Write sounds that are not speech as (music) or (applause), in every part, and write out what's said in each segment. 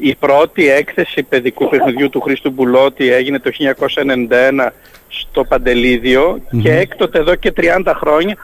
Η πρώτη έκθεση παιδικού παιχνιδιού του Χρήστου Μπουλότη έγινε το 1991 στο παντεληδιο και έκτοτε εδώ και 30 χρόνια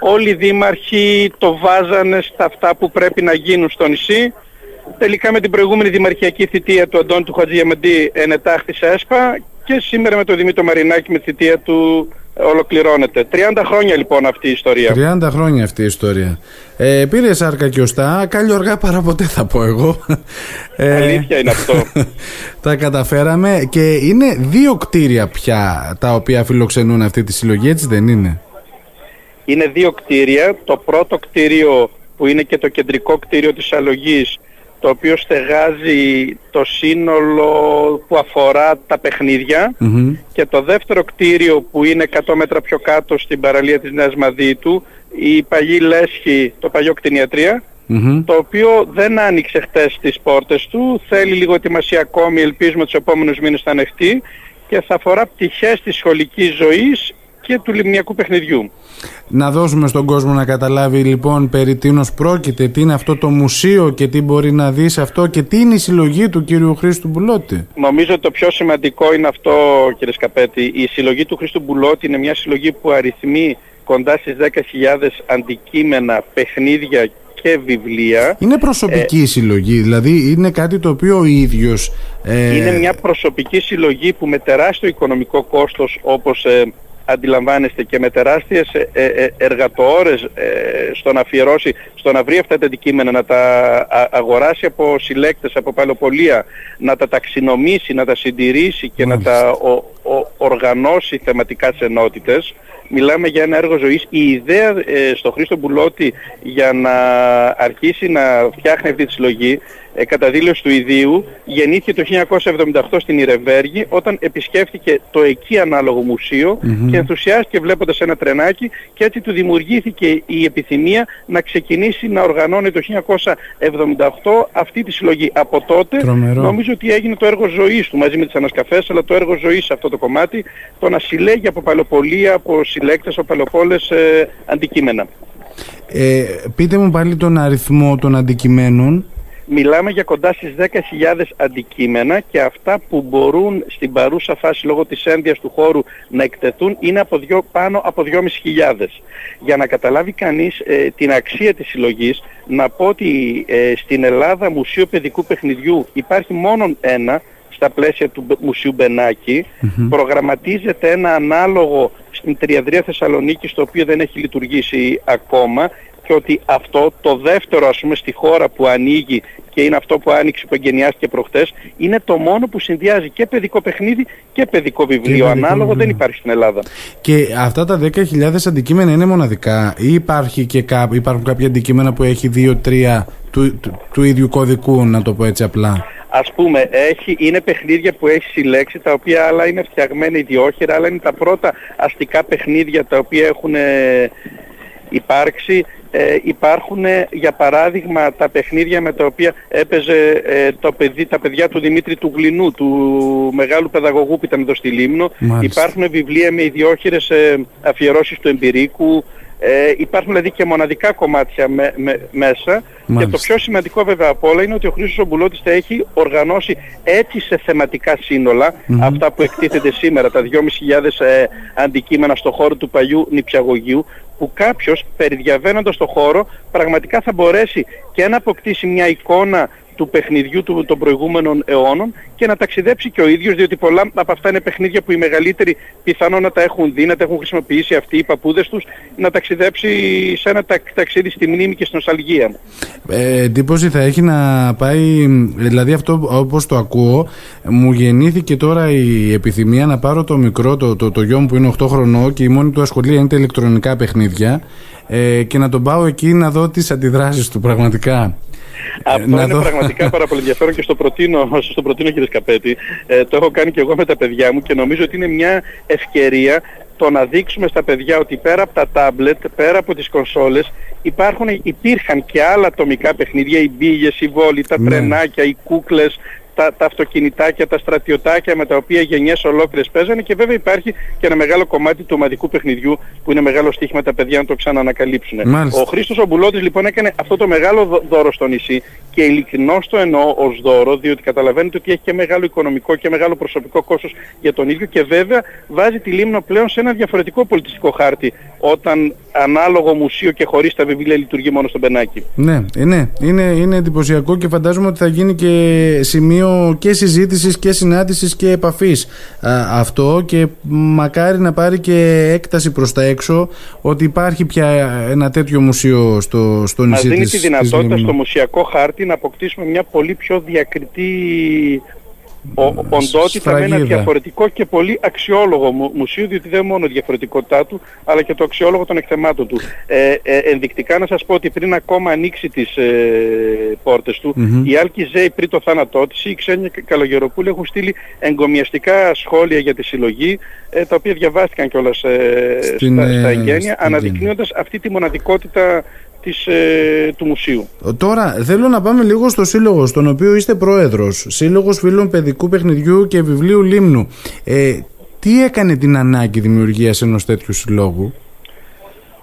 όλοι οι δήμαρχοι το βάζανε στα αυτά που πρέπει να γίνουν στο νησί. Τελικά με την προηγούμενη δημαρχιακή θητεία του Αντώνη του Χατζιαμαντή ενετάχθησε ΕΣΠΑ και σήμερα με τον Δημήτρο Μαρινάκη με τη θητεία του ολοκληρώνεται. 30 χρόνια λοιπόν αυτή η ιστορία. 30 χρόνια αυτή η ιστορία. Ε, πήρε σάρκα και οστά, κάλλιο αργά παρά ποτέ θα πω εγώ. Ε, Αλήθεια είναι αυτό. (laughs) τα καταφέραμε και είναι δύο κτίρια πια τα οποία φιλοξενούν αυτή τη συλλογή, έτσι δεν είναι; Είναι δύο κτίρια. Το πρώτο κτίριο που είναι και το κεντρικό κτίριο της αλογής το οποίο στεγάζει το σύνολο που αφορά τα παιχνιδια και το δεύτερο κτίριο που είναι 100 μέτρα πιο κάτω στην παραλία της Νέας Μαδίτου η παλιή Λέσχη, το παλιό το οποίο δεν άνοιξε χτες τις πόρτες του, θέλει λίγο ετοιμασία ακόμη, ελπίζουμε τους επόμενους μήνες θα ανεχτεί και θα αφορά πτυχές της σχολικής ζωής και του λιμνιακού παιχνιδιού. Να δώσουμε στον κόσμο να καταλάβει λοιπόν περί τίνος πρόκειται, τι είναι αυτό το μουσείο και τι μπορεί να δει σε αυτό και τι είναι η συλλογή του κύριου Χρήστου Μπουλότη. Νομίζω ότι το πιο σημαντικό είναι αυτό κύριε Σκαπέτη. Η συλλογή του Χρήστου Μπουλότη είναι μια συλλογή που αριθμεί κοντά στις 10.000 αντικείμενα, παιχνίδια και βιβλία. Είναι προσωπική ε, συλλογή, δηλαδή είναι κάτι το οποίο ο ίδιος... Ε... Είναι μια προσωπική συλλογή που με τεράστιο οικονομικό κόστος όπως ε, αντιλαμβάνεστε και με τεράστιες ε, ε, ε, εργατοόρες στο να αφιερώσει, στο να βρει αυτά τα αντικείμενα, να τα αγοράσει από συλλέκτες, από παλαιοπολία, να τα ταξινομήσει, να τα συντηρήσει και να τα οργανώσει θεματικά σε ενότητες. Μιλάμε για ένα έργο ζωής. Η ιδέα στο Χρήστο Μπουλότη για να αρχίσει να φτιάχνει αυτή τη συλλογή ε, κατά δήλωση του ιδίου γεννήθηκε το 1978 στην Ιρεβέργη όταν επισκέφθηκε το εκεί ανάλογο και ενθουσιάστηκε βλέποντας ένα τρενάκι και έτσι του δημιουργήθηκε η επιθυμία να ξεκινήσει να οργανώνει το 1978 αυτή τη συλλογή. Από τότε νομίζω ότι έγινε το έργο ζωής του μαζί με τις ανασκαφές αλλά το έργο ζωής σε αυτό το κομμάτι το να συλλέγει από παλαιοπολία, από συλλέκτες, από παλαιοπόλες ε, αντικείμενα. Ε, πείτε μου πάλι τον αριθμό των αντικειμένων Μιλάμε για κοντά στις 10.000 αντικείμενα και αυτά που μπορούν στην παρούσα φάση λόγω της ένδυας του χώρου να εκτεθούν είναι από δυο, πάνω από 2.500. Για να καταλάβει κανείς ε, την αξία της συλλογής, να πω ότι ε, στην Ελλάδα Μουσείο Παιδικού Παιχνιδιού υπάρχει μόνο ένα, στα πλαίσια του Μουσείου Μπενάκη, προγραμματίζεται ένα ανάλογο στην Τριαδρία Θεσσαλονίκη, το οποίο δεν έχει λειτουργήσει ακόμα και ότι αυτό το δεύτερο ας πούμε στη χώρα που ανοίγει και είναι αυτό που άνοιξε που εγκαινιάστηκε προχτές είναι το μόνο που συνδυάζει και παιδικό παιχνίδι και παιδικό βιβλίο. Ανάλογο δεν υπάρχει στην Ελλάδα. Και αυτά τα 10.000 αντικείμενα είναι μοναδικά ή υπάρχει και κά, υπάρχουν κάποια αντικείμενα που έχει 2-3 του, του, του ίδιου κωδικού να το πω έτσι απλά; Ας πούμε, έχει, είναι παιχνίδια που έχει συλλέξει, τα οποία άλλα είναι φτιαγμένα ιδιόχειρα, άλλα είναι τα πρώτα αστικά παιχνίδια τα οποία έχουν υπάρξει ε, υπάρχουν για παράδειγμα τα παιχνίδια με τα οποία έπαιζε ε, το παιδί, τα παιδιά του Δημήτρη του Γλινού, του μεγάλου παιδαγωγού που ήταν εδώ στη Λίμνο. Υπάρχουν βιβλία με ιδιόχειρες ε, αφιερώσεις του εμπειρίκου, ε, υπάρχουν δηλαδή και μοναδικά κομμάτια μέσα. Και το πιο σημαντικό βέβαια από όλα είναι ότι ο Χρήστος Ομπουλώτης θα έχει οργανώσει έτσι σε θεματικά αυτά που εκτίθεται σήμερα, τα 2.500 ε, αντικείμενα στο χώρο του παλιού νηπιαγωγείου που κάποιος περιδιαβαίνοντας το χώρο πραγματικά θα μπορέσει και να αποκτήσει μια εικόνα του παιχνιδιού του, των προηγούμενων αιώνων και να ταξιδέψει και ο ίδιος διότι πολλά από αυτά είναι παιχνίδια που οι μεγαλύτεροι πιθανόν να τα έχουν δει, να τα έχουν χρησιμοποιήσει αυτοί οι παππούδες τους να ταξιδέψει σε ένα ταξίδι στη μνήμη και στην νοσταλγία. Ε, εντύπωση θα έχει να πάει, δηλαδή αυτό όπως το ακούω μου γεννήθηκε τώρα η επιθυμία να πάρω το μικρό, το, το, το γιο μου που είναι 8 χρονών και η μόνη του ασχολία είναι τα ηλεκτρονικά παιχνίδια ε, και να τον πάω εκεί να δω τις αντιδράσεις του πραγματικά. Αυτό είναι δω. πραγματικά πάρα πολύ ενδιαφέρον και στο προτείνω, στο προτείνω κύριε Σκαπέτη. Ε, το έχω κάνει και εγώ με τα παιδιά μου και νομίζω ότι είναι μια ευκαιρία το να δείξουμε στα παιδιά ότι πέρα από τα τάμπλετ, πέρα από τις κονσόλες υπάρχουν, υπήρχαν και άλλα ατομικά παιχνίδια, οι μπίγες, οι βόλοι, τα ναι. τρενάκια, οι κούκλες, τα, τα αυτοκινητάκια, τα στρατιωτάκια με τα οποία γενιές ολόκληρες παίζανε και βέβαια υπάρχει και ένα μεγάλο κομμάτι του ομαδικού παιχνιδιού που είναι μεγάλο στοίχημα τα παιδιά να το ξαναανακαλύψουν. Ο Χρήστος Ομπουλώτης λοιπόν έκανε αυτό το μεγάλο δώρο στο νησί και ειλικρινώς το εννοώ ως δώρο διότι καταλαβαίνετε ότι έχει και μεγάλο οικονομικό και μεγάλο προσωπικό κόστος για τον ίδιο και βέβαια βάζει τη Λίμνο πλέον σε ένα διαφορετικό πολιτιστικό χάρτη όταν ανάλογο μουσείο και χωρίς τα βιβλία λειτουργεί μόνο στον Πενάκι. Ναι, ναι είναι, είναι εντυπωσιακό και φαντάζομαι ότι θα γίνει και σημείο και συζήτησης και συνάντησης και επαφής. Αυτό και μακάρι να πάρει και έκταση προς τα έξω ότι υπάρχει πια ένα τέτοιο μουσείο στο, στο νησί Μας δίνει της δυνατότητα στο μουσιακό χάρτη να αποκτήσουμε μια πολύ πιο διακριτή οντότητα με ένα διαφορετικό και πολύ αξιόλογο μουσείο, διότι δεν μόνο η διαφορετικότητά του, αλλά και το αξιόλογο των εκθεμάτων του. Ε, ε, ενδεικτικά να σας πω ότι πριν ακόμα ανοίξει τις ε, πόρτες του, mm-hmm. η Άλκη Ζέη πριν το θάνατό της, η Ξένια Καλογεροπούλη έχουν στείλει εγκομιαστικά σχόλια για τη συλλογή, ε, τα οποία διαβάστηκαν κιόλας ε, Στην, στα, στα εγγένεια, αναδεικνύοντας αυτή τη μοναδικότητα της, ε, του μουσείου. Τώρα θέλω να πάμε λίγο στο σύλλογο, στον οποίο είστε πρόεδρος, Σύλλογος Φίλων Παιδικού Παιχνιδιού και Βιβλίου Λίμνου. Ε, τι έκανε την ανάγκη δημιουργίας ενός τέτοιου συλλόγου;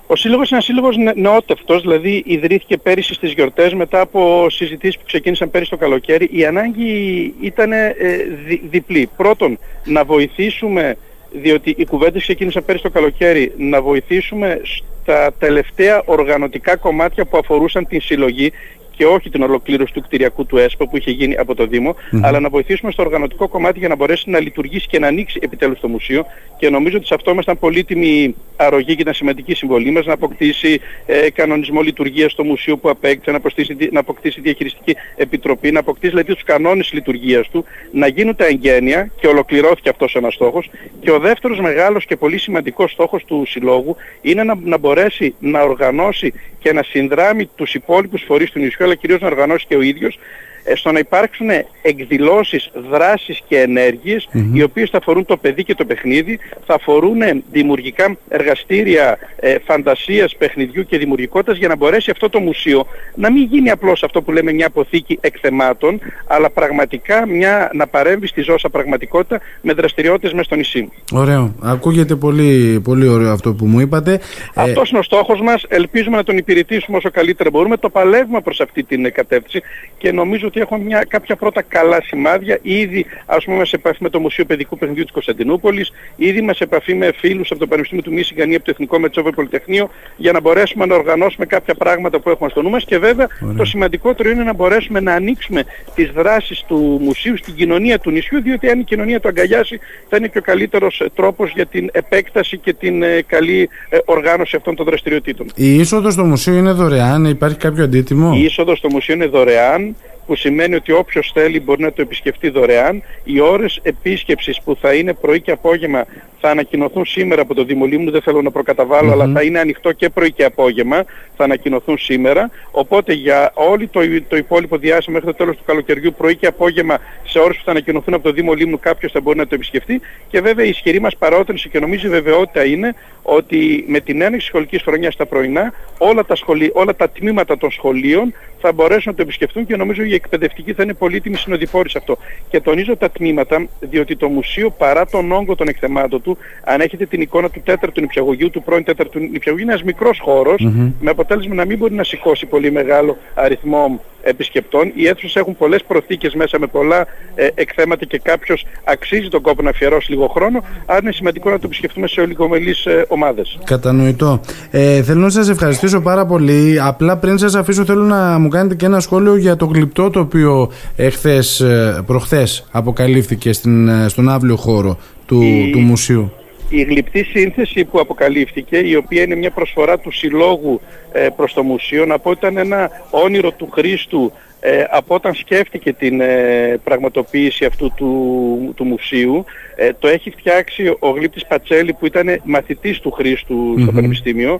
Ο σύλλογος είναι ένας σύλλογος νεότευτος, δηλαδή ιδρύθηκε πέρυσι στις γιορτές μετά από συζητήσεις που ξεκίνησαν πέρυσι το καλοκαίρι. Η ανάγκη ήταν ε, διπλή. Πρώτον, να βοηθήσουμε διότι οι κουβέντες ξεκίνησαν πέρυσι το καλοκαίρι. Να βοηθήσουμε στα τελευταία οργανωτικά κομμάτια που αφορούσαν την συλλογή και όχι την ολοκλήρωση του κτηριακού του ΕΣΠΟ που είχε γίνει από το Δήμο, αλλά να βοηθήσουμε στο οργανωτικό κομμάτι για να μπορέσει να λειτουργήσει και να ανοίξει επιτέλους το μουσείο. Και νομίζω ότι σε αυτό ήμασταν πολύτιμη αρρωγή και ήταν σημαντική συμβολή μας να αποκτήσει ε, κανονισμό λειτουργίας στο μουσείο που απέκτησε, να αποκτήσει, να αποκτήσει διαχειριστική επιτροπή, να αποκτήσει δηλαδή τους κανόνες λειτουργίας του, να γίνουν τα εγγένεια και ολοκληρώθηκε αυτός ένας στόχος. Και ο δεύτερος μεγάλος και πολύ σημαντικός στόχος του Συλλόγου είναι να, να μπορέσει να οργανώσει και να συνδράμει τους υπόλοιπους φορείς του νησιού αλλά κυρίως να οργανώσει και ο ίδιος. ε, στο να υπάρξουν εκδηλώσεις, δράσεις και ενεργειες οι οποίες θα αφορούν το παιδί και το παιχνίδι, θα αφορούν δημιουργικά εργαστήρια ε, φαντασίας, παιχνιδιού και δημιουργικότητας για να μπορέσει αυτό το μουσείο να μην γίνει απλώς αυτό που λέμε μια αποθήκη εκθεμάτων, αλλά πραγματικά μια, να παρέμβει στη ζώσα πραγματικότητα με δραστηριότητες μέσα στο νησί. Ωραίο. Ακούγεται πολύ, πολύ ωραίο αυτό που μου είπατε. Αυτός είναι ο στόχος μας. Ελπίζουμε να τον υπηρετήσουμε όσο καλύτερα μπορούμε. Το παλεύουμε προς αυτή την κατεύθυνση και νομίζω ότι έχουμε μια, κάποια πρώτα καλά σημάδια. Ήδη ας πούμε σε επαφή με το Μουσείο Παιδικού Παιχνιδιού της Κωνσταντινούπολης, ήδη με σε επαφή με φίλους από το Πανεπιστήμιο του Μίσιγκαν ή από το Εθνικό Μετσόβιο Πολυτεχνείο για να μπορέσουμε να οργανώσουμε κάποια πράγματα που έχουμε στο νου μας και βέβαια το σημαντικότερο είναι να μπορέσουμε να ανοίξουμε τις δράσεις του μουσείου στην κοινωνία του νησιού διότι αν η κοινωνία το αγκαλιάσει θα είναι και ο καλύτερος ε, τρόπος για την επέκταση και την ε, καλή ε, οργάνωση αυτών των δραστηριοτήτων. Η είσοδος στο μουσείο είναι δωρεάν, υπάρχει κάποιο αντίτιμο; Η είσοδος στο μουσείο είναι δωρεάν που σημαίνει ότι όποιος θέλει μπορεί να το επισκεφτεί δωρεάν. Οι ώρες επίσκεψης που θα είναι πρωί και απόγευμα θα ανακοινωθούν σήμερα από το Δήμο Λίμνου, δεν θέλω να προκαταβαλω αλλά θα είναι ανοιχτό και πρωί και απόγευμα, θα ανακοινωθούν σήμερα. Οπότε για όλο το, το υπόλοιπο διάστημα μέχρι το τέλος του καλοκαιριού, πρωί και απόγευμα, σε ώρες που θα ανακοινωθούν από το Δήμο Λίμνου, κάποιος θα μπορεί να το επισκεφτεί. Και βέβαια η ισχυρή μας παρότρινση και νομίζω η βεβαιότητα είναι ότι με την έναρξη σχολικής χρονιάς στα πρωινά όλα τα, σχολή, όλα τα τμήματα των σχολείων θα μπορέσουν να το επισκεφτούν και νομίζω η εκπαιδευτική θα είναι πολύτιμη συνοδοιπόρη σε αυτό. Και τονίζω τα τμήματα, διότι το μουσείο παρά τον όγκο των εκθεμάτων του, αν έχετε την εικόνα του τέταρτου νηπιαγωγείου, του πρώην τέταρτου νηπιαγωγείου, είναι ένας μικρός με αποτέλεσμα να μην μπορεί να σηκώσει πολύ μεγάλο αριθμό επισκεπτών. Οι αίθουσες έχουν πολλές προθήκες μέσα με πολλά ε, εκθέματα και κάποιος αξίζει τον κόπο να αφιερώσει λίγο χρόνο, άρα είναι σημαντικό να το επισκεφτούμε σε ολιγομελείς ε, ομάδες. Κατανοητό. Ε, θέλω να σας ευχαριστήσω πάρα πολύ. Απλά πριν σας αφήσω θέλω να μου κάνετε και ένα σχόλιο για το γλυπτό το οποίο εχθές, ε, προχθές αποκαλύφθηκε στην, ε, στον άβλιο χώρο του, του μουσείου η γλυπτή σύνθεση που αποκαλύφθηκε, η οποία είναι μια προσφορά του συλλόγου ε, προς το μουσείο, να πω ήταν ένα όνειρο του Χρήστου ε, από όταν σκέφτηκε την ε, πραγματοποίηση αυτού του, του μουσείου. Ε, το έχει φτιάξει ο Γλύπτης Πατσέλη που ήταν μαθητής του Χρήστου στο Πανεπιστήμιο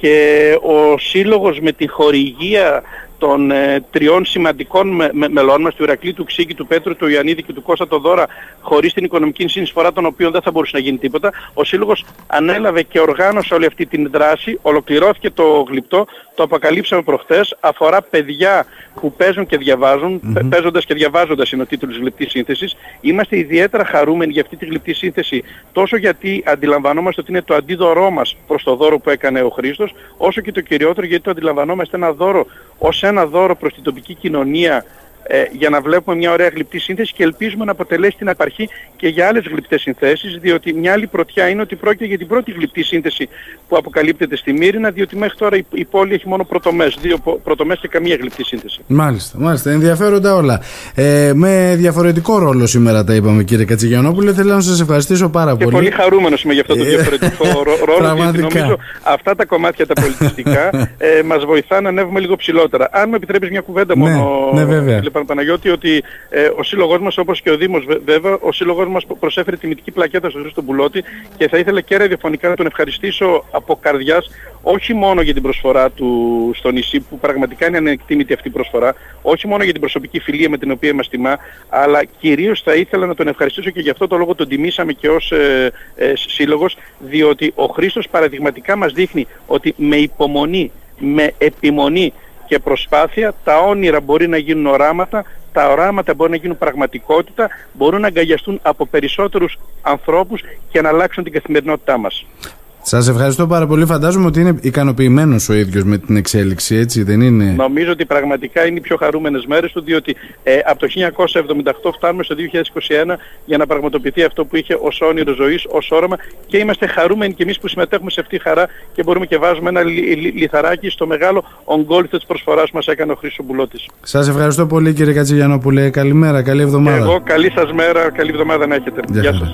και ο σύλλογος με τη χορηγία των ε, τριών σημαντικών με, με, μελών μας, του Ηρακλή, του Ξύγκη, του Πέτρου, του Ιωαννίδη και του Κώστα το Δώρα, χωρίς την οικονομική συνεισφορά των οποίων δεν θα μπορούσε να γίνει τίποτα, ο Σύλλογος ανέλαβε και οργάνωσε όλη αυτή την δράση, ολοκληρώθηκε το γλυπτό, το αποκαλύψαμε προχθές, αφορά παιδιά που παίζουν και διαβάζουν, mm-hmm. παίζοντας και διαβάζοντας είναι ο τίτλος της γλυπτής σύνθεσης. Είμαστε ιδιαίτερα χαρούμενοι για αυτή τη γλυπτή σύνθεση, τόσο γιατί αντιλαμβανόμαστε ότι είναι το αντίδωρό μας προς το δώρο που έκανε ο Χρήστος, όσο και το κυριότερο γιατί το αντιλαμβανόμαστε ένα δώρο ως ένα δώρο προς την τοπική κοινωνία ε, για να βλέπουμε μια ωραία γλυπτή σύνθεση και ελπίζουμε να αποτελέσει την απαρχή και για άλλες γλυπτές συνθέσεις, διότι μια άλλη πρωτιά είναι ότι πρόκειται για την πρώτη γλυπτή σύνθεση που αποκαλύπτεται στη Μύρινα, διότι μέχρι τώρα η, η πόλη έχει μόνο πρωτομές, δύο πρωτομές και καμία γλυπτή σύνθεση. Μάλιστα, μάλιστα. Ενδιαφέροντα όλα. Ε, με διαφορετικό ρόλο σήμερα τα είπαμε κύριε Κατσιγιανόπουλε. Θέλω να σας ευχαριστήσω πάρα και πολύ. Και πολύ χαρούμενος είμαι για αυτό το ε, διαφορετικό (laughs) ρόλο, γιατί νομίζω αυτά τα κομμάτια τα πολιτιστικά (laughs) ε, μας βοηθά να ανέβουμε λίγο ψηλότερα. Αν με επιτρέπεις μια κουβέντα ναι, μόνο, ναι, βέβαια. Παναγιώτη ότι ε, ο σύλλογός μας όπως και ο Δήμος βέβαια, ο σύλλογός μας προσέφερε τιμητική πλακέτα στον Χρήστο Μπουλώτη και θα ήθελα και ραδιοφωνικά να τον ευχαριστήσω από καρδιάς όχι μόνο για την προσφορά του στο νησί που πραγματικά είναι ανεκτήμητη αυτή η προσφορά, όχι μόνο για την προσωπική φιλία με την οποία μας τιμά, αλλά κυρίως θα ήθελα να τον ευχαριστήσω και γι' αυτό το λόγο τον τιμήσαμε και ως ε, ε, σύλλογος, διότι ο Χρήστος παραδειγματικά μας δείχνει ότι με υπομονή, με επιμονή και προσπάθεια, τα όνειρα μπορεί να γίνουν οράματα, τα οράματα μπορεί να γίνουν πραγματικότητα, μπορούν να αγκαλιαστούν από περισσότερους ανθρώπους και να αλλάξουν την καθημερινότητά μας. Σας ευχαριστώ πάρα πολύ. Φαντάζομαι ότι είναι ικανοποιημένος ο ίδιος με την εξέλιξη, έτσι δεν είναι; Νομίζω ότι πραγματικά είναι οι πιο χαρούμενες μέρες του, διότι ε, από το 1978 φτάνουμε στο 2021 για να πραγματοποιηθεί αυτό που είχε ως όνειρο ζωής, ως όραμα και είμαστε χαρούμενοι και εμείς που συμμετέχουμε σε αυτή τη χαρά και μπορούμε και βάζουμε ένα λι, λι, λιθαράκι στο μεγάλο ογκόλυθο της προσφοράς που μας έκανε ο Χρήστος Μπουλώτης. Σας ευχαριστώ πολύ κύριε Κατσιγιανόπουλε. Καλημέρα, καλή εβδομάδα. Εγώ καλή σας μέρα, καλή εβδομάδα να έχετε. Γεια, Γεια σας.